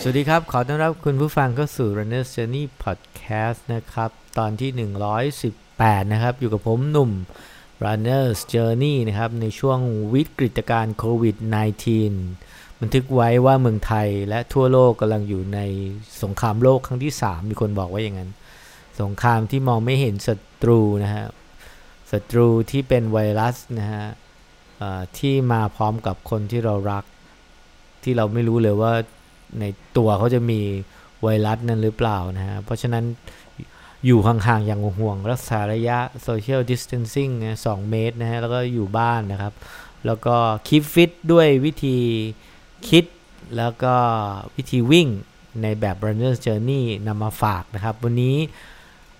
สวัสดีครับ ขอต้อนรับคุณผู้ฟังเข้าสู่ Runner's Journey Podcast นะครับ ตอนที่ 118 นะครับ อยู่กับผมหนุ่ม Runner's Journey นะครับ ในช่วงวิกฤตการโควิด -19 บันทึกไว้ว่าเมืองไทยและทั่วโลกกำลังอยู่ในสงครามโลกครั้งที่ 3 มีคนบอกว่าอย่างนั้น สงครามที่มองไม่เห็นศัตรูนะฮะ ศัตรูที่เป็นไวรัสนะฮะที่มาพร้อมกับคนที่เรารัก ที่เราไม่รู้เลยว่า ในตัวเขาจะมีไวรัสนั้นหรือเปล่านะฮะเพราะฉะนั้นอยู่ห่างๆอย่างห่วงรักษาระยะ social distancing นะสเมตรนะฮะแล้วก็อยู่บ้านนะครับ แล้วก็คีฟฟิตด้วยวิธีคิดแล้วก็วิธีวิ่งในแบบ runner's journey นำมาฝากนะครับ วันนี้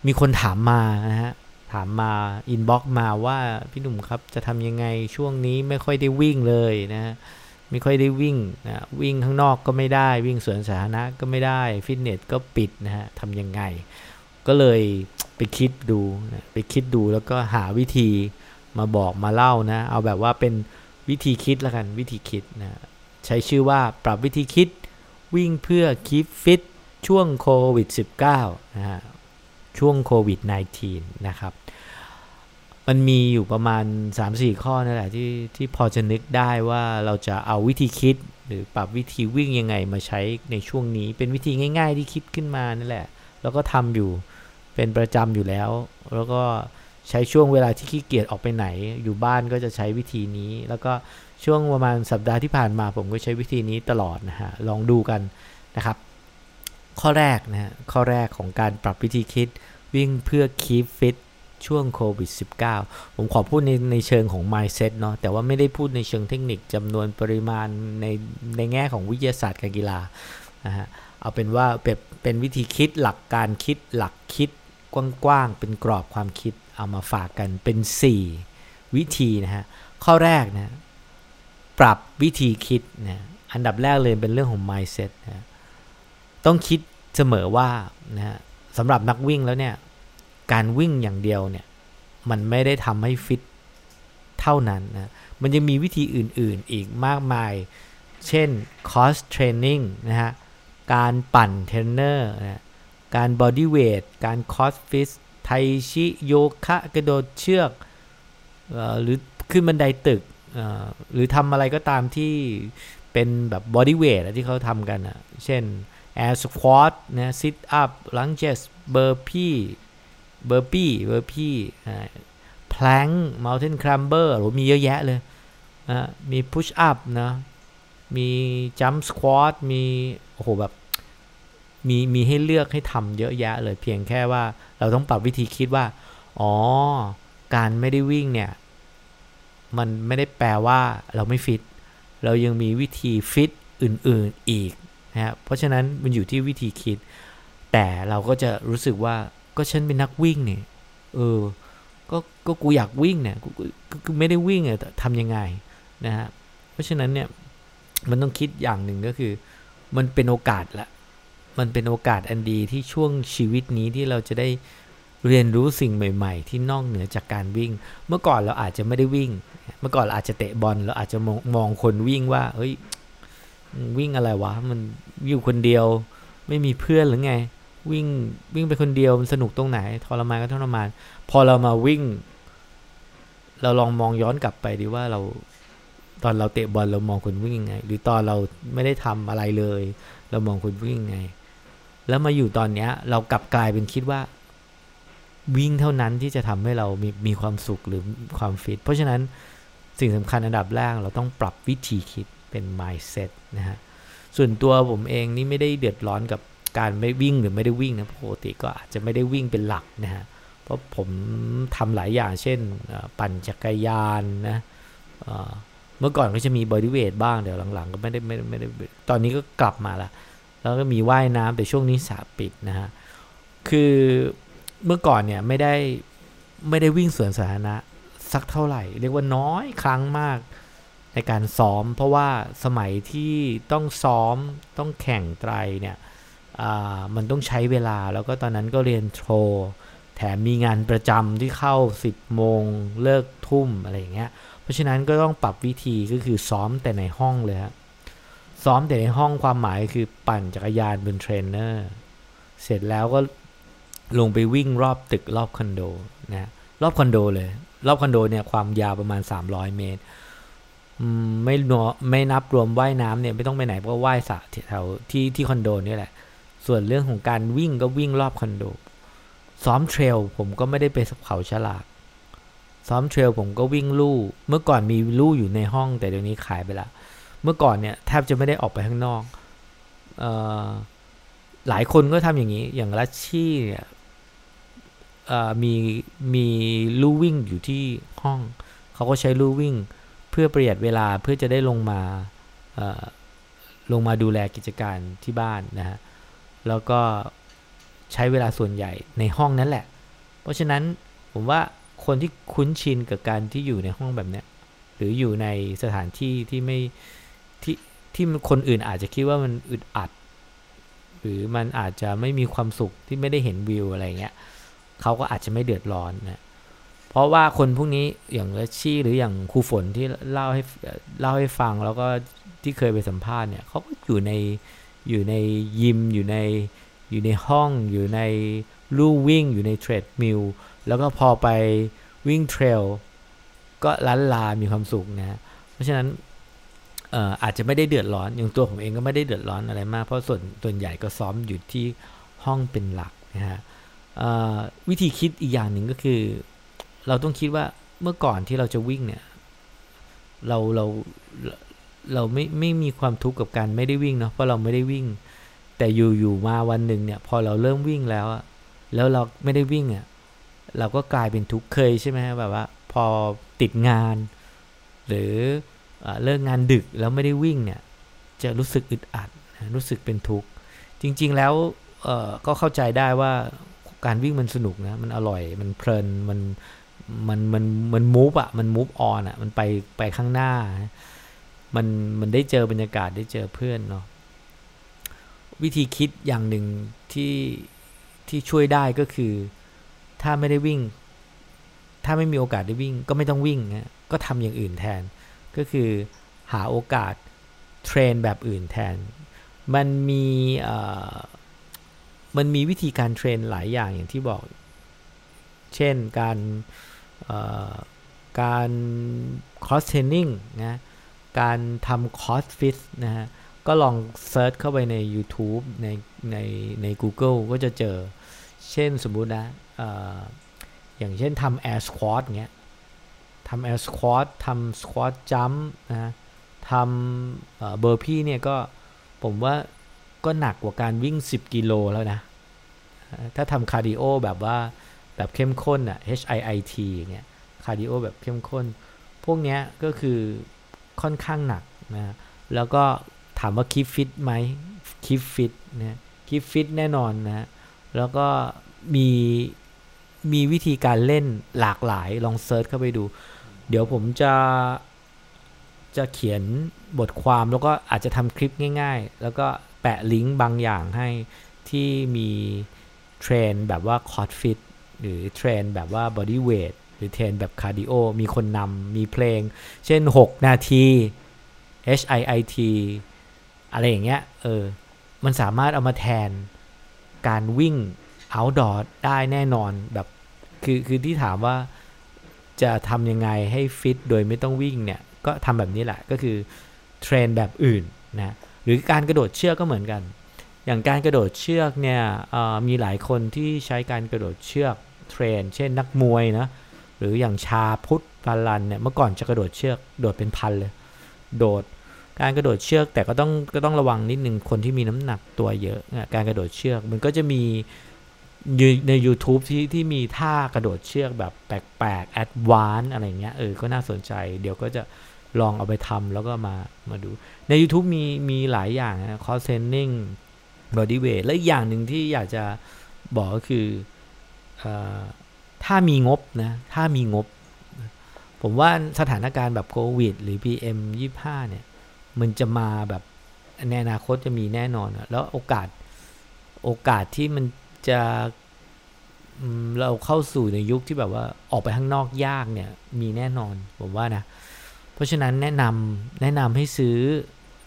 มีคนถามมานะฮะถามมา inbox มาว่าพี่หนุ่มครับจะทำยังไงช่วงนี้ไม่ค่อยได้วิ่งเลยนะฮะ ไม่ค่อยได้วิ่งนะวิ่งข้างนอกก็ไม่ได้วิ่งสวนสาธารณะก็ไม่ได้ฟิตเนสก็ปิดนะฮะทำยังไง ก็เลยไปคิดดูนะไปคิดดูแล้วก็หาวิธีมาบอกมาเล่านะเอาแบบว่าเป็นวิธีคิดล้วกันวิธีคิดนะใช้ชื่อว่าปรับวิธีคิดวิ่งเพื่อคีฟฟิตช่วงโควิด -19 นะฮะช่วงโควิด -19 นะครับ มันมีอยู่ประมาณ 3-4 ข้อนั่นแหละที่ที่พอจะนึกได้ว่าเราจะเอาวิธีคิด หรือปรับวิธีวิ่งยังไงมาใช้ในช่วงนี้เป็นวิธีง่าย ๆ ที่คิดขึ้นมานั่นแหละ แล้วก็ทำอยู่เป็นประจำอยู่แล้ว แล้วก็ใช้ช่วงเวลาที่ขี้เกียจออกไปไหน อยู่บ้านก็จะใช้วิธีนี้ แล้วก็ช่วงประมาณสัปดาห์ที่ผ่านมาผมก็ใช้วิธีนี้ตลอดนะฮะลองดูกันนะครับ ข้อแรกนะฮะข้อแรกของการปรับวิธีคิดวิ่งเพื่อ keep fit ช่วงโควิด -19 ผมขอพูดในในเชิงของ mindset เนาะแต่ว่าไม่ได้พูดในเชิงเทคนิคจำนวนปริมาณในในแง่ของวิทยาศาสตร์การกีฬานะฮะเอาเป็นว่าเป็นเป็นวิธีคิดหลักการคิดหลักคิดกว้างๆเป็นกรอบความคิดเอามาฝากกันเป็น 4 วิธีนะฮะข้อแรกนะปรับวิธีคิดนะอันดับแรกเลยเป็นเรื่องของ mindset นะต้องคิดเสมอว่านะฮะสำหรับนักวิ่งแล้วเนี่ย การวิ่งอย่างเดียวเนี่ย มันไม่ได้ทำให้ฟิตเท่านั้นนะ มันยังมีวิธีอื่นๆอีกมากมาย เช่น cross training นะฮะ การปั่นเทรนเนอร์นะการ body weight การ CrossFit ไทชิโยคะกระโดดเชือกหรือขึ้นบันไดตึก หรือทำอะไรก็ตามที่เป็นแบบ body weight ที่เขาทำกันอะเช่น air squat นะ sit up lunges burpee burpee burpee plank mountain climber หรือมีเยอะแยะเลยนะมี push up นะมี jump squat มีโอ้โหแบบมีมีให้เลือกให้ทำเยอะแยะเลยเพียงแค่ว่าเราต้องปรับวิธีคิดว่า อ๋อ การไม่ได้วิ่งเนี่ย มันไม่ได้แปลว่าเราไม่ฟิต เรายังมีวิธีฟิตอื่น ๆอีกนะครับเพราะฉะนั้นมันอยู่ที่วิธีคิด แต่เราก็จะรู้สึกว่า ก็ฉันเป็นนักวิ่งเนี่ย เออ ก็ก็กูอยากวิ่งเนี่ยกูไม่ได้วิ่งอะทำยังไงนะฮะเพราะฉะนั้นเนี่ยมันต้องคิดอย่างหนึ่งก็คือ มันเป็นโอกาสละมันเป็นโอกาสอันดีที่ช่วงชีวิตนี้ที่เราจะได้เรียนรู้สิ่งใหม่ ๆ ที่นอกเหนือจากการวิ่ง เมื่อก่อนเราอาจจะไม่ได้วิ่ง เมื่อก่อนเราอาจจะเตะบอลเราอาจจะมองมองคนวิ่งว่า เฮ้ย วิ่งอะไรวะ มันอยู่คนเดียว ไม่มีเพื่อนหรือไง วิ่งวิ่งไปคนเดียวมันสนุกตรงไหนทรมานก็ทรมาน พอเรามาวิ่ง เราลองมองย้อนกลับไปดีว่าเราตอนเราเตะบอลเรามองคนวิ่งยังไง หรือตอนเราไม่ได้ทำอะไรเลย เรามองคนวิ่งยังไง แล้วมาอยู่ตอนเนี้ย เรากลับกลายเป็นคิดว่า วิ่งเท่านั้นที่จะทำให้เรามีมีความสุขหรือความฟิตเพราะฉะนั้นสิ่งสำคัญอันดับแรกเราต้องปรับวิธีคิดเป็น mindset นะฮะส่วนตัวผมเองนี่ไม่ได้เดือดร้อนกับ การไม่วิ่งหรือไม่ได้วิ่งนะปกติก็อาจจะไม่ได้วิ่งเป็นหลักนะฮะเพราะผมทำหลายอย่างเช่นปั่นจักรยานนะเมื่อก่อนก็จะมีบอดี้เวทบ้างเดี๋ยวหลังๆ ก็ไม่ได้ไม่ไม่ได้ตอนนี้ก็กลับมาละแล้วก็มีว่ายน้ำแต่ช่วงนี้สาปิดนะฮะคือเมื่อก่อนเนี่ยไม่ได้ไม่ได้วิ่งสวนสาธารณะสักเท่าไหร่ เรียกว่าน้อยครั้งมากในการซ้อม เพราะว่าสมัยที่ต้องซ้อมต้องแข่งไตรเนี่ย มันต้องใช้เวลาแล้วก็ตอนนั้นก็เรียนโท แถมมีงานประจำที่เข้า 10 โมงเลิกทุ่มอะไรอย่างเงี้ย เพราะฉะนั้นก็ต้องปรับวิธีก็คือซ้อมแต่ในห้องเลยฮะซ้อมแต่ในห้องความหมายคือปั่นจักรยานบนเทรนเนอร์เสร็จแล้วก็ลงไปวิ่งรอบตึกรอบคอนโดนะรอบคอนโดเลย รอบคอนโดเนี่ยความยาวประมาณ 300 เมตรไม่นไม่นับรวมว่ายน้ำเนี่ยไม่ต้องไปไหนเพราะว่ายสระแถวที่ที่คอนโดนี่แหละ ส่วนเรื่องของการวิ่งก็วิ่งรอบคอนโด ซ้อมเทรลผมก็ไม่ได้ไปเขาฉลาก ซ้อมเทรลผมก็วิ่งลู่ เมื่อก่อนมีลู่อยู่ในห้องแต่เดี๋ยวนี้ขายไปละ เมื่อก่อนเนี่ยแทบจะไม่ได้ออกไปข้างนอกออหลายคนก็ทำอย่างนี้ อย่างลัชชี่เนี่ยมีมีลู่วิ่งอยู่ที่ห้อง เขาก็ใช้ลู่วิ่งเพื่อประหยัดเวลาเพื่อจะได้ลงมาลงมาดูแลกิจการที่บ้านนะฮะ แล้วก็ใช้เวลาส่วนใหญ่ในห้องนั้นแหละ เพราะฉะนั้นผมว่าคนที่คุ้นชินกับการที่อยู่ในห้องแบบเนี้ยหรืออยู่ในสถานที่ที่ไม่ที่ที่คนอื่นอาจจะคิดว่ามันอึดอัด หรือมันอาจจะไม่มีความสุขที่ไม่ได้เห็นวิวอะไรเงี้ยเขาก็อาจจะไม่เดือดร้อนนะเพราะว่าคนพวกนี้อย่างเลชี่หรืออย่างครูฝนที่เล่าให้เล่าให้ฟังแล้วก็ที่เคยไปสัมภาษณ์เนี่ยเขาก็อยู่ใน อยู่ในยิม อยู่ในอยู่ในห้องอยู่ในลู่วิ่ง อยู่ในเทรดมิลแล้วก็พอไปวิ่งเทรลก็ล้านลา มีความสุขนะเพราะฉะนั้นอาจจะไม่ได้เดือดร้อน อย่างตัวผมเองก็ไม่ได้เดือดร้อนอะไรมาก เพราะส่วนส่วนใหญ่ก็ซ้อมอยู่ที่ห้องเป็นหลักนะฮะวิธีคิดอีกอย่างหนึ่งก็คือ เราต้องคิดว่าเมื่อก่อนที่เราจะวิ่งเนี่ย เราเรา เราไม่ไม่มีความทุกข์กับการไม่ได้วิ่งเนาะเพราะเราไม่ได้วิ่ง แต่อยู่อยู่มาวันหนึ่งเนี่ย พอเราเริ่มวิ่งแล้วแล้วเราไม่ได้วิ่งอะเราก็กลายเป็นทุกข์เคยใช่ไหมแบบว่า พอติดงาน หรือเลิกงานดึกแล้วไม่ได้วิ่งเนี่ย จะรู้สึกอึดอัดรู้สึกเป็นทุกข์จริง ๆแล้วก็เข้าใจได้ว่าการวิ่งมันสนุกนะ มันอร่อย มันเพลิน มัน มัน มัน มันมูฟอะมันมูฟออนอะมันไป ไปข้างหน้า มันมันได้เจอบรรยากาศได้เจอเพื่อนเนาะวิธีคิดอย่างหนึ่งที่ที่ช่วยได้ก็คือ ถ้าไม่ได้วิ่ง ถ้าไม่มีโอกาสได้วิ่ง ก็ไม่ต้องวิ่งนะก็ทำอย่างอื่นแทน ก็คือหาโอกาส train แบบอื่นแทน มันมีมันมีวิธีการ train หลายอย่างอย่างที่บอก เช่นการการ cross training นะ การทำ CrossFit นะฮะ ก็ลอง search เข้าไปใน YouTube ในในใน Google ก็จะเจอ เช่นสมมุตินะอย่างเช่นทำ air squat เงี้ยทำ air squat ทำ squat jump นะทำ burpee เนี่ยก็ผมว่าก็หนักกว่าการวิ่ง 10 กิโลแล้วนะ ถ้าทำ cardio แบบว่าแบบเข้มข้นอะ HIIT เงี้ย cardio แบบเข้มข้น พวกเนี้ยก็คือ ค่อนข้างหนักนะแล้วก็ถามว่า keep fit ไหม keep fit นะkeep fit แน่นอนนะแล้วก็มีมีวิธีการเล่นหลากหลายลอง search เข้าไปดู เดี๋ยวผมจะจะเขียนบทความแล้วก็อาจจะทำคลิปง่าย ๆ แล้วก็แปะลิงก์บางอย่างให้ที่มี train แบบว่า CrossFit หรือ train แบบว่า body weight หรือ train แบบ cardio มีคนนำมีเพลง เช่น 6 นาที HIIT อะไรอย่างเงี้ยเออมันสามารถเอามาแทนการวิ่ง outdoor ได้แน่นอนแบบคือคือที่ถามว่าจะทำยังไงให้ฟิตโดยไม่ต้องวิ่งเนี่ย ก็ทำแบบนี้แหละก็คือเทรนแบบอื่นนะหรือการกระโดดเชือกก็เหมือนกัน อย่างการกระโดดเชือกเนี่ยมีหลายคนที่ใช้การกระโดดเชือกเทรน เช่นนักมวยนะ หรืออย่างชาพุทธพาลันเนี่ยเมื่อก่อนจะกระโดดเชือกโดดเป็นพันเลย โดดการกระโดดเชือกแต่ก็ต้องก็ต้องระวังนิดนึงคนที่มีน้ำหนักตัวเยอะการกระโดดเชือกมันก็จะมีใน YouTube ที่ที่มีท่ากระโดดเชือกแบบแปลกๆ advance อะไรเงี้ยเออก็น่าสนใจ เดี๋ยวก็จะลองเอาไปทำแล้วก็มามาดู ใน YouTube มีมีหลายอย่างนะ cross training body weight และอีกอย่างหนึ่งที่อยากจะบอกก็คือ ถ้ามีงบนะ ถ้ามีงบ ผมว่าสถานการณ์แบบโควิด หรือ PM 25เนี่ย มันจะมาแบบในอนาคตจะมีแน่นอน แล้วโอกาสโอกาสที่มันจะเราเข้าสู่ในยุคที่แบบว่าออกไปข้างนอกยากเนี่ย มีแน่นอนผมว่านะ เพราะฉะนั้นแนะนำแนะนำให้ซื้อ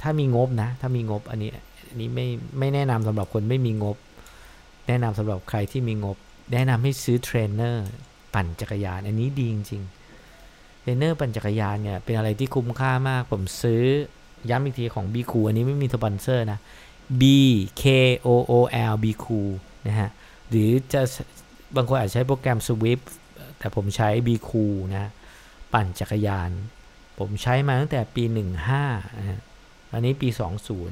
ถ้ามีงบนะ ถ้ามีงบอันนี้อันนี้ไม่ไม่แนะนำสำหรับคนไม่มีงบ แนะนำสำหรับใครที่มีงบ แนะนำให้ซื้อเทรนเนอร์ปั่นจักรยาน อันนี้ดีจริงๆเทรนเนอร์ปั่นจักรยานเนี่ยเป็นอะไรที่คุ้มค่ามาก ผมซื้อย้ำอีกทีของ Bkool อันนี้ไม่มีสปอนเซอร์นะ B K O O L Bkool นะฮะ หรือจะบางคนอาจใช้โปรแกรม Zwift แต่ผมใช้ B คูนะปั่นจักรยาน ผมใช้มาตั้งแต่ปี 15นะฮะอันนี้ปี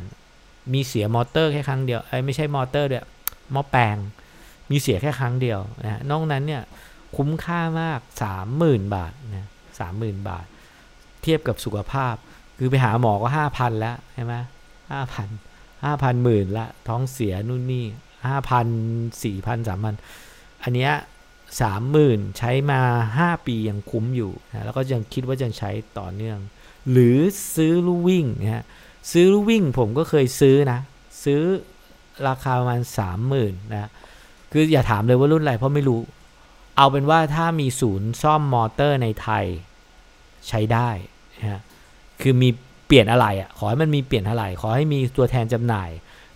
20 มีเสียมอเตอร์แค่ครั้งเดียวไอ้ไม่ใช่มอเตอร์ด้วยหม้อแปลง มีเสียแค่ครั้งเดียวนะนอกนั้นเนี่ยคุ้มค่ามาก 30,000 บาทนะ30,000บาท เทียบกับสุขภาพ คือไปหาหมอก็5,000แล้วใช่ไหมห้าพันห้าพันหมื่นละ ท้องเสียนู่นนี่ห้าพันสี่พันสามพันอันเนี้ยสามหมื่นใช้มาห้าปียังคุ้มอยู่นะแล้วก็ยังคิดว่าจะใช้ต่อเนื่อง หรือซื้อลู่วิ่งนะฮะซื้อลู่วิ่งผมก็เคยซื้อนะ ซื้อราคาประมาณสามหมื่นนะ คืออย่าถามเลยว่ารุ่นอะไรเพราะไม่รู้ เอาเป็นว่าถ้ามีศูนย์ซ่อมมอเตอร์ในไทยใช้ได้นะฮะคือมีเปลี่ยนอะไรอะขอให้มันมีเปลี่ยนอะไรขอให้มีตัวแทนจำหน่าย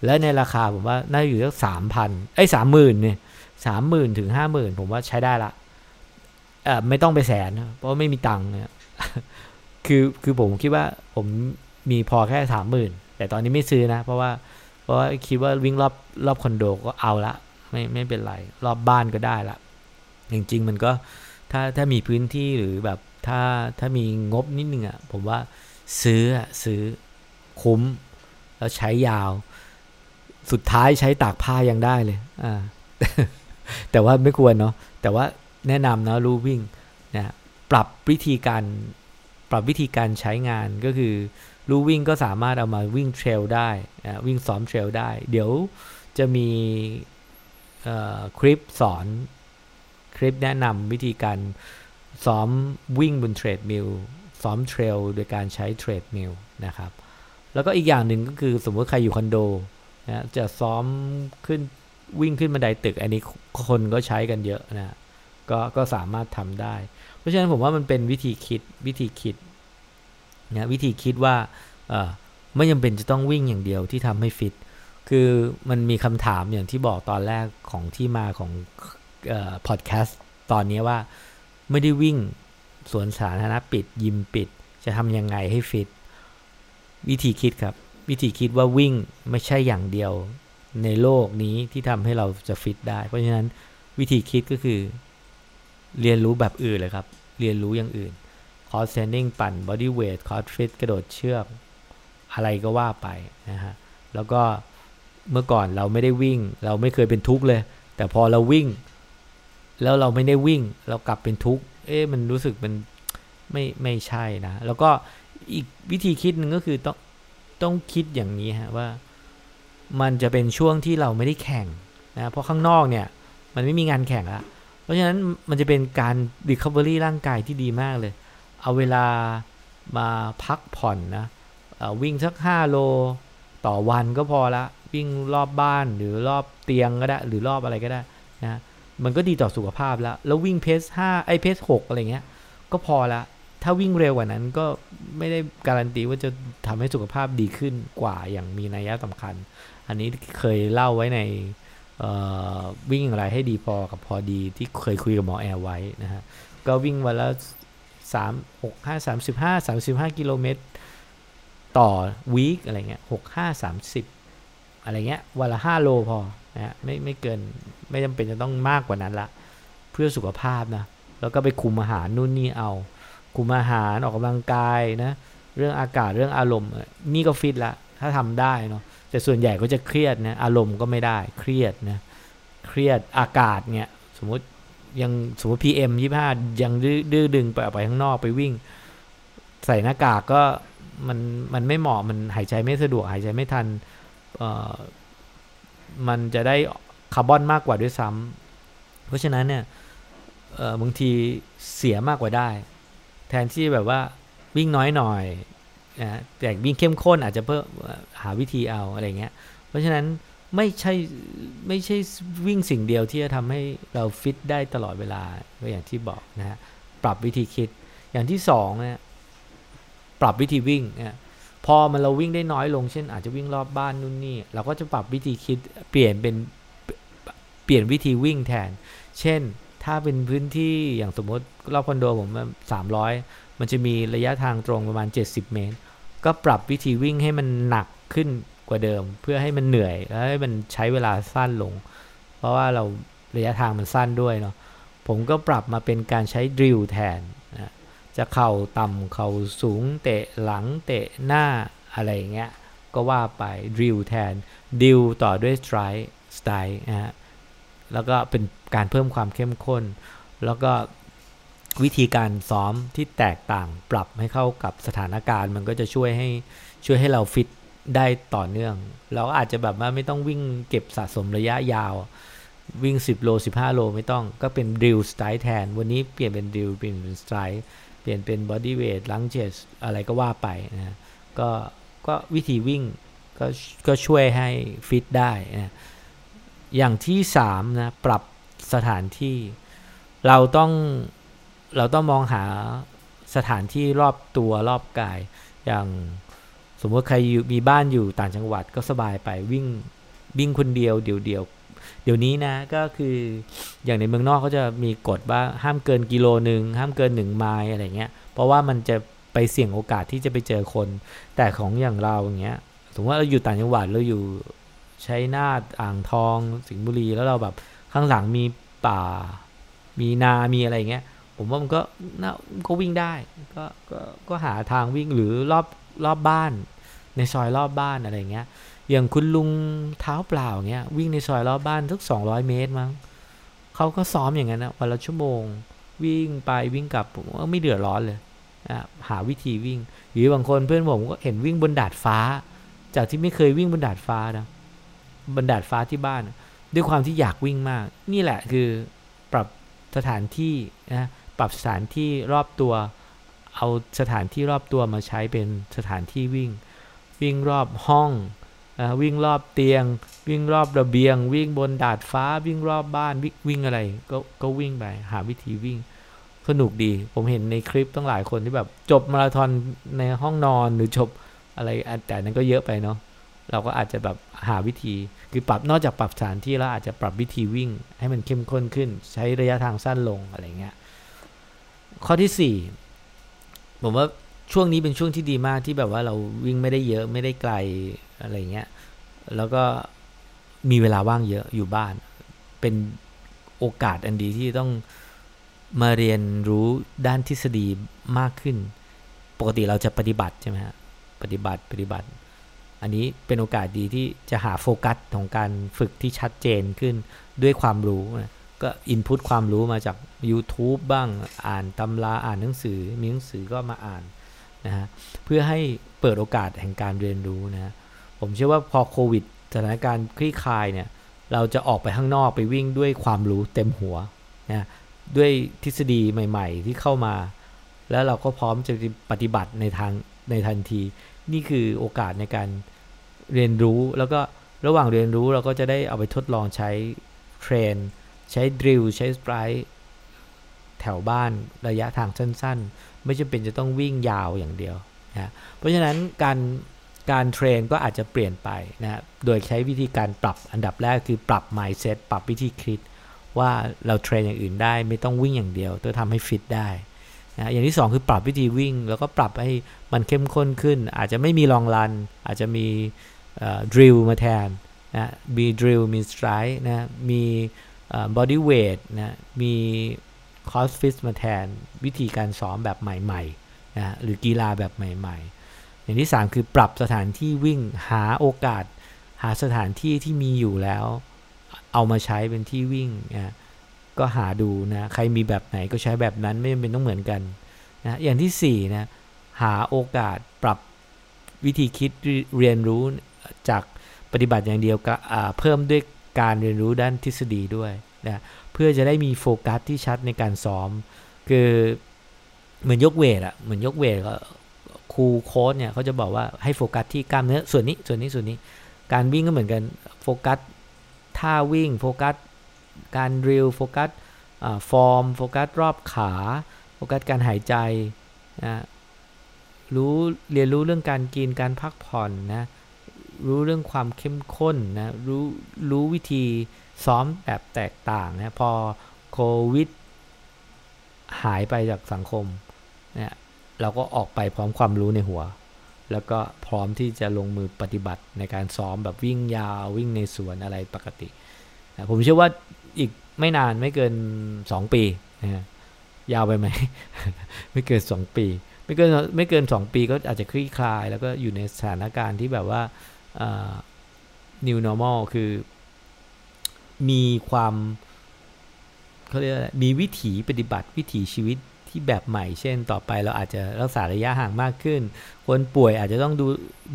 และในราคาผมว่าน่าอยู่สักสามพันไอ้สามหมื่นเนี่ยสามหมื่นถึงห้าหมื่นผมว่าใช้ได้ละเออไม่ต้องไปแสน เพราะไม่มีตังค์เนี่ยคือคือผมคิดว่าผมมีพอแค่สามหมื่นแต่ตอนนี้ไม่ซื้อนะ เพราะว่าเพราะว่าคิดว่าวิ่งรอบรอบคอนโดก็เอาละ ไม่ไม่เป็นไร รอบบ้านก็ได้ละจริงๆมันก็ถ้าถ้ามีพื้นที่หรือแบบถ้าถ้ามีงบนิดนึงอะ่ะผมว่าซื้ออะซื้อคุ้ม แล้วใช้ยาว สุดท้ายใช้ตากผ้ายังได้เลย อ่า แต่ว่าไม่ควรเนาะแต่ว่าแนะนำนะลู่วิ่งนะปรับวิธีการปรับวิธีการใช้งานก็คือลู่วิ่งก็สามารถเอามาวิ่ง trail ได้นะวิ่งซ้อม trail ได้ เดี๋ยวจะมี คลิปสอนคลิปแนะนำวิธีการซ้อมวิ่งบน treadmill ซ้อม trail โดยการใช้ treadmill นะครับ แล้วก็อีกอย่างหนึ่งก็คือสมมติใครอยู่คอนโดนะจะซ้อมขึ้นวิ่งขึ้นบันไดตึก อันนี้คนก็ใช้กันเยอะนะก็ก็สามารถทำได้ เพราะฉะนั้นผมว่ามันเป็นวิธีคิดวิธีคิดนะวิธีคิดว่าไม่จำเป็นจะต้องวิ่งอย่างเดียวที่ทำให้ฟิต คือมันมีคำถามอย่างที่บอกตอนแรกของที่มาของพอดแคสต์ตอนนี้ว่าไม่ได้วิ่งสวนสาธารณะปิด ยิมปิด จะทำยังไงให้ฟิต วิธีคิดครับ วิธีคิดว่าวิ่งไม่ใช่อย่างเดียวในโลกนี้ที่ทำให้เราจะฟิตได้ เพราะฉะนั้นวิธีคิดก็คือ เรียนรู้แบบอื่นเลยครับ เรียนรู้อย่างอื่น cross training ปั่น bodyweight CrossFit กระโดดเชือกอะไรก็ว่าไปนะฮะแล้วก็ เมื่อก่อนเราไม่ได้วิ่ง เราไม่เคยเป็นทุกข์เลย แต่พอเราวิ่ง แล้วเราไม่ได้วิ่ง เรากลับเป็นทุกข์เอ๊ะมันรู้สึกมันไม่ไม่ใช่นะ แล้วก็อีกวิธีคิดหนึ่งก็คือต้องต้องคิดอย่างนี้ฮะว่า มันจะเป็นช่วงที่เราไม่ได้แข่งนะเพราะข้างนอกเนี่ย มันไม่มีงานแข่งละเพราะฉะนั้นมันจะเป็นการ recovery ร่างกายที่ดีมากเลย เอาเวลามาพักผ่อนนะวิ่งสัก 5 โลต่อวันก็พอละ วิ่งรอบบ้านหรือรอบเตียงก็ได้ หรือรอบอะไรก็ได้นะมันก็ดีต่อสุขภาพแล้ว แล้ววิ่งเพสห้าไอเพสหกอะไรเงี้ย ก็พอละ ถ้าวิ่งเร็วกว่านั้นก็ไม่ได้การันตีว่าจะทำให้สุขภาพดีขึ้นกว่าอย่างมีนัยสำคัญ อันนี้เคยเล่าไว้ในวิ่งอะไรให้ดีพอกับพอดีที่เคยคุยกับหมอแอร์ไว้นะฮะ ก็วิ่งวันละสามหกห้าสามสิบห้าสามสิบห้ากิโลเมตรต่อวีคอะไรเงี้ยหกห้าสามสิบ อะไรเงี้ยวันละห้าโลพอนะฮะไม่ไม่เกินไม่จำเป็นจะต้องมากกว่านั้นละ เพื่อสุขภาพนะแล้วก็ไปคุมอาหารนู่นนี่เอา คุมอาหารออกกำลังกายนะเรื่องอากาศเรื่องอารมณ์ นี่ก็ฟิตละถ้าทำได้เนาะแต่ส่วนใหญ่ก็จะเครียดนะอารมณ์ก็ไม่ได้เครียดนะเครียดอากาศเนี่ยสมมติยังสมมติ PM 25 ยังดื้อดึงไปออกไปข้างนอกไปวิ่ง ใส่หน้ากากก็มันมันไม่เหมาะมันหายใจไม่สะดวกหายใจไม่ทัน มันจะได้คาร์บอนมากกว่าด้วยซ้ำเพราะฉะนั้นเนี่ยบางทีเสียมากกว่าได้ แทนที่แบบว่าวิ่งน้อยหน่อยนะแต่วิ่งเข้มข้นอาจจะเพิ่มหาวิธีเอาอะไรเงี้ย เพราะฉะนั้นไม่ใช่ไม่ใช่วิ่งสิ่งเดียวที่จะทำให้เราฟิตได้ตลอดเวลาก็อย่างที่บอกนะฮะปรับวิธีคิดอย่างที่สองเนี่ยปรับวิธีวิ่งเนี่ย พอมันเราวิ่งได้น้อยลงเช่น อาจจะวิ่งรอบบ้านนู่นนี่เราก็จะปรับวิธีคิดเปลี่ยนเป็นเปลี่ยนวิธีวิ่งแทน เช่นถ้าเป็นพื้นที่อย่างสมมติรอบคอนโดผมสามร้อยมันจะมีระยะทางตรงประมาณ 70 เมตร ก็ปรับวิธีวิ่งให้มันหนักขึ้นกว่าเดิม เพื่อให้มันเหนื่อยและให้มันใช้เวลาสั้นลง เพราะว่าเราระยะทางมันสั้นด้วยเนาะผมก็ปรับมาเป็นการใช้ drill แทน จะเข่าต่ำเข่าสูง เตะหลังเตะหน้าอะไรเงี้ยก็ว่าไป drill แทน drill ต่อด้วย stride stride นะฮะแล้วก็เป็นการเพิ่มความเข้มข้น แล้วก็วิธีการซ้อมที่แตกต่างปรับให้เข้ากับสถานการณ์มันก็จะช่วยให้ช่วยให้เราฟิตได้ต่อเนื่อง เราอาจจะแบบว่าไม่ต้องวิ่งเก็บสะสมระยะยาว วิ่ง 10 โล 15 โลไม่ต้องก็เป็น drill stride แทน วันนี้เปลี่ยนเป็น drill เปลี่ยนเป็น stride เปลี่ยนเป็น bodyweight lunges อะไรก็ว่าไปนะก็ก็วิธีวิ่งก็ก็ช่วยให้ฟิตได้นะอย่างที่3นะปรับสถานที่ เราต้องเราต้องมองหาสถานที่รอบตัวรอบกาย อย่างสมมติใครมีบ้านอยู่ต่างจังหวัดก็สบายไปวิ่งวิ่งคนเดียวเดียวเดียว เดี๋ยวนี้นะก็คืออย่างในเมืองนอกเขาจะมีกฎว่าห้ามเกินกิโลหนึ่งห้ามเกินหนึ่งไมล์อะไรเงี้ยเพราะว่ามันจะไปเสี่ยงโอกาสที่จะไปเจอคน แต่ของอย่างเราอย่างเงี้ยสมมติว่าเราอยู่ต่างจังหวัดเราอยู่ใช้นาทอ่างทอง สิงห์บุรีแล้วเราแบบข้างหลังมีป่า มีนามีอะไรเงี้ยผมว่ามันก็น่าก็วิ่งได้ก็ก็ก็หาทางวิ่งหรือรอบรอบบ้าน ในซอยรอบบ้านอะไรเงี้ย อย่างคุณลุงเท้าเปล่าเงี้ยวิ่งในซอยรอบบ้านทุก200เมตรมั้งเขาก็ซ้อมอย่างนั้นนะวันละชั่วโมง วิ่งไปวิ่งกลับผมว่าไม่เดือดร้อนเลยหาวิธีวิ่งหรือบางคนเพื่อนผมก็เห็นวิ่งบนดาดฟ้า จากที่ไม่เคยวิ่งบนดาดฟ้านะบนดาดฟ้าที่บ้าน ด้วยความที่อยากวิ่งมาก นี่แหละคือปรับสถานที่นะปรับสถานที่รอบตัว เอาสถานที่รอบตัวมาใช้เป็นสถานที่วิ่ง วิ่งรอบห้อง วิ่งรอบเตียง วิ่งรอบระเบียง วิ่งบนดาดฟ้าวิ่งรอบบ้านวิ่งอะไรก็ก็วิ่งไปหาวิธีวิ่งสนุกดี ผมเห็นในคลิปตั้งหลายคนที่แบบ จบมาราธอนในห้องนอนหรือจบอะไรแต่นั้นก็เยอะไปเนาะเราก็อาจจะแบบหาวิธี คือปรับนอกจากปรับสถานที่แล้วอาจจะปรับวิธีวิ่ง ให้มันเข้มข้นขึ้น ใช้ระยะทางสั้นลงอะไรเงี้ยข้อที่สี่ผมว่าช่วงนี้เป็นช่วงที่ดีมากที่แบบว่าเราวิ่งไม่ได้เยอะไม่ได้ไกล อะไรเงี้ยแล้วก็มีเวลาว่างเยอะอยู่บ้าน เป็นโอกาสอันดีที่ต้องมาเรียนรู้ด้านทฤษฎีมากขึ้น ปกติเราจะปฏิบัติใช่ไหมฮะปฏิบัติปฏิบัติ อันนี้เป็นโอกาสดีที่จะหาโฟกัสของการฝึกที่ชัดเจนขึ้นด้วยความรู้นะก็อินพุตความรู้มาจาก YouTube บ้างอ่านตำราอ่านหนังสือมีหนังสือก็มาอ่านนะฮะเพื่อให้เปิดโอกาสแห่งการเรียนรู้นะ ผมเชื่อว่าพอโควิดสถานการณ์คลี่คลายเนี่ย เราจะออกไปข้างนอกไปวิ่งด้วยความรู้เต็มหัวนะด้วยทฤษฎีใหม่ ๆ ที่เข้ามา แล้วเราก็พร้อมจะปฏิบัติในทางในทันที นี่คือโอกาสในการเรียนรู้แล้วก็ระหว่างเรียนรู้เราก็จะได้เอาไปทดลองใช้เทรนใช้ดริลใช้สปรายแถวบ้านระยะทางสั้น ๆ ไม่จำเป็นจะต้องวิ่งยาวอย่างเดียวนะเพราะฉะนั้นการ การเทรนก็อาจจะเปลี่ยนไปนะโดยใช้วิธีการปรับอันดับแรกคือปรับ mindset ปรับวิธีคิดว่าเรา train อย่างอื่นได้ไม่ต้องวิ่งอย่างเดียวตัวทำให้ฟิตได้นะอย่างที่ 2 คือปรับวิธีวิ่ง แล้วก็ปรับให้มันเข้มข้นขึ้น อาจจะไม่มี long run อาจจะมี drill มาแทนนะมี drill มี stride นะมี bodyweight นะมี CrossFit มาแทน วิธีการซ้อมแบบใหม่ๆนะหรือกีฬาแบบใหม่ ๆ อย่างที่ 3 คือปรับสถานที่วิ่งหาโอกาส หาสถานที่ที่มีอยู่แล้ว เอามาใช้เป็นที่วิ่งนะก็หาดูนะใครมีแบบไหนก็ใช้แบบนั้นไม่จำเป็นต้องเหมือนกันนะอย่างที่4นะหาโอกาสปรับวิธีคิดเรียนรู้จากปฏิบัติอย่างเดียวก็เพิ่มด้วยการเรียนรู้ด้านทฤษฎีด้วยนะเพื่อจะได้มีโฟกัสที่ชัดในการซ้อม คือเหมือนยกเวทอะเหมือนยกเวทก็ ครูโค้ชเนี่ยเขาจะบอกว่าให้โฟกัสที่กล้ามเนื้อส่วนนี้ส่วนนี้ส่วนนี้ การวิ่งก็เหมือนกันโฟกัสท่าวิ่งโฟกัสการ drill โฟกัสฟอร์มโฟกัสรอบขาโฟกัสการหายใจนะรู้เรียนรู้เรื่องการกินการพักผ่อนนะรู้เรื่องความเข้มข้นนะรู้รู้วิธีซ้อมแบบแตกต่างนะพอโควิดหายไปจากสังคมเนี่ย เราก็ออกไปพร้อมความรู้ในหัว แล้วก็พร้อมที่จะลงมือปฏิบัติในการซ้อมแบบวิ่งยาววิ่งในสวนอะไรปกตินะผมเชื่อว่าอีกไม่นานไม่เกิน 2 ปีนะยาวไปไหม ไม่เกิน 2 ปี ไม่เกินไม่เกิน 2 ปีก็อาจจะคลี่คลาย แล้วก็อยู่ในสถานการณ์ที่แบบว่า new normal คือมีความเขาเรียกอะไรมีวิถีปฏิบัติวิถีชีวิต ที่แบบใหม่ เช่น ต่อไปเราอาจจะรักษาระยะห่างมากขึ้น คนป่วยอาจจะต้องดู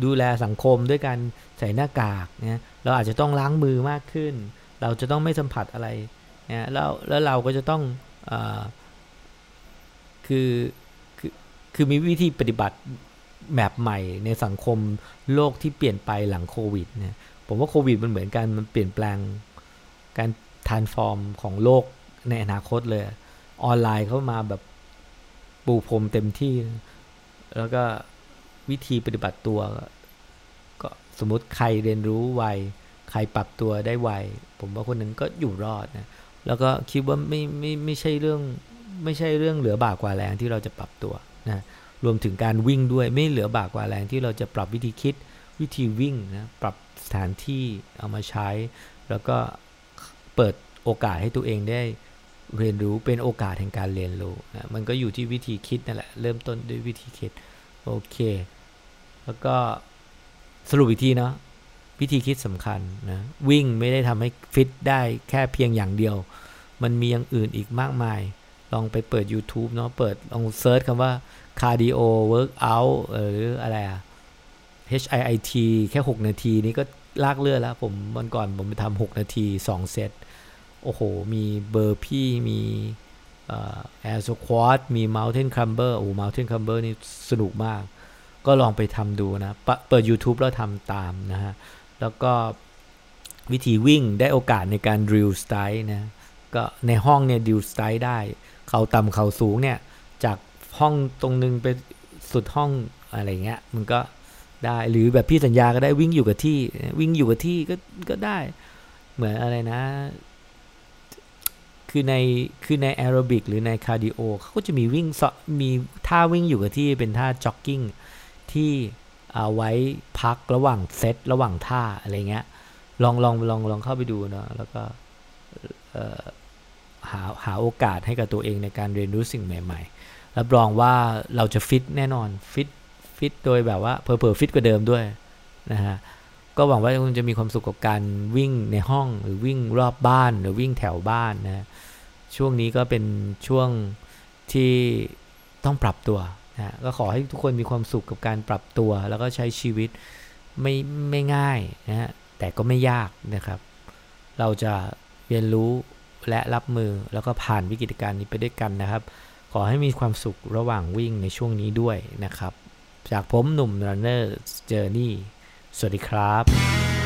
ดูแลสังคมด้วยการใส่หน้ากากเนี่ยเราอาจจะต้องล้างมือมากขึ้น เราจะต้องไม่สัมผัสอะไรเนี่ยแล้วแล้วเราก็จะต้องอคือคือคือมีวิธีปฏิบัติแบบใหม่ในสังคมโลกที่เปลี่ยนไปหลังโควิดเนี่ยผมว่าโควิดมันเหมือนกันมันเปลี่ยนแปลงการทานฟอร์มของโลกในอนาคตเลย ออนไลน์เข้ามาแบบ ปูพรมเต็มที่ แล้วก็วิธีปฏิบัติตัว ก็สมมติใครเรียนรู้ไวใครปรับตัวได้ไวผมว่าคนนั้นก็อยู่รอดนะแล้วก็คิดว่าไม่ไม่ไม่ใช่เรื่องไม่ใช่เรื่องเหลือบากกว่าแรงที่เราจะปรับตัวนะรวมถึงการวิ่งด้วยไม่เหลือบากกว่าแรงที่เราจะปรับวิธีคิดวิธีวิ่งนะปรับสถานที่เอามาใช้ แล้วก็เปิดโอกาสให้ตัวเองได้ เรียนรู้เป็นโอกาสแห่งการเรียนรู้นะมันก็อยู่ที่วิธีคิดนั่นแหละ เริ่มต้นด้วยวิธีคิด โอเค แล้วก็สรุปอีกทีเนาะวิธีคิดสำคัญนะวิ่งไม่ได้ทำให้ฟิตได้แค่เพียงอย่างเดียว มันมีอย่างอื่นอีกมากมาย ลองไปเปิด YouTube เนาะเปิดลอง search คำว่า cardio workout หรืออะไรอะ HIIT แค่ 6 นาทีนี้ก็ลากเลือดแล้ว ผมวันก่อนผมไปทำ6นาที 2 เซต โอ้โห มี burpee มี air squat มี mountain climber โอ้ mountain climber นี่สนุกมาก ก็ลองไปทำดูนะ เปิด YouTube แล้วทำตามนะฮะ แล้วก็วิธีวิ่งได้โอกาสในการ drill stride นะก็ในห้องเนี่ย drill stride ได้ เข่าต่ำเข่าสูงเนี่ย จากห้องตรงนึงไปสุดห้องอะไรเงี้ย มันก็ได้หรือแบบพี่สัญญาก็ได้วิ่งอยู่กับที่ วิ่งอยู่กับที่ก็ก็ได้ เหมือนอะไรนะ คือในคือในแอโรบิกหรือใน cardio เขาก็จะมีวิ่งมีท่าวิ่งอยู่กับที่เป็นท่าจ็อกกิ้งที่เอาไว้พักระหว่างเซตระหว่างท่าอะไรเงี้ยลองลองลองลองเข้าไปดูเนาะแล้วก็หาหาโอกาสให้กับตัวเองในการเรียนรู้สิ่งใหม่ๆรับรองว่าเราจะฟิตแน่นอนฟิตฟิตโดยแบบว่าเพอเพอฟิตกว่าเดิมด้วยนะฮะ ก็หวังว่าคุณจะมีความสุขกับการวิ่งในห้องหรือวิ่งรอบบ้านหรือวิ่งแถวบ้านนะช่วงนี้ก็เป็นช่วงที่ต้องปรับตัวนะก็ขอให้ทุกคนมีความสุขกับการปรับตัว แล้วก็ใช้ชีวิตไม่ไม่ง่ายนะฮะแต่ก็ไม่ยากนะครับ เราจะเรียนรู้และรับมือแล้วก็ผ่านวิกฤตการณ์นี้ไปด้วยกันนะครับ ขอให้มีความสุขระหว่างวิ่งในช่วงนี้ด้วยนะครับ จากผมหนุ่ม Runner Journey สวัสดีครับ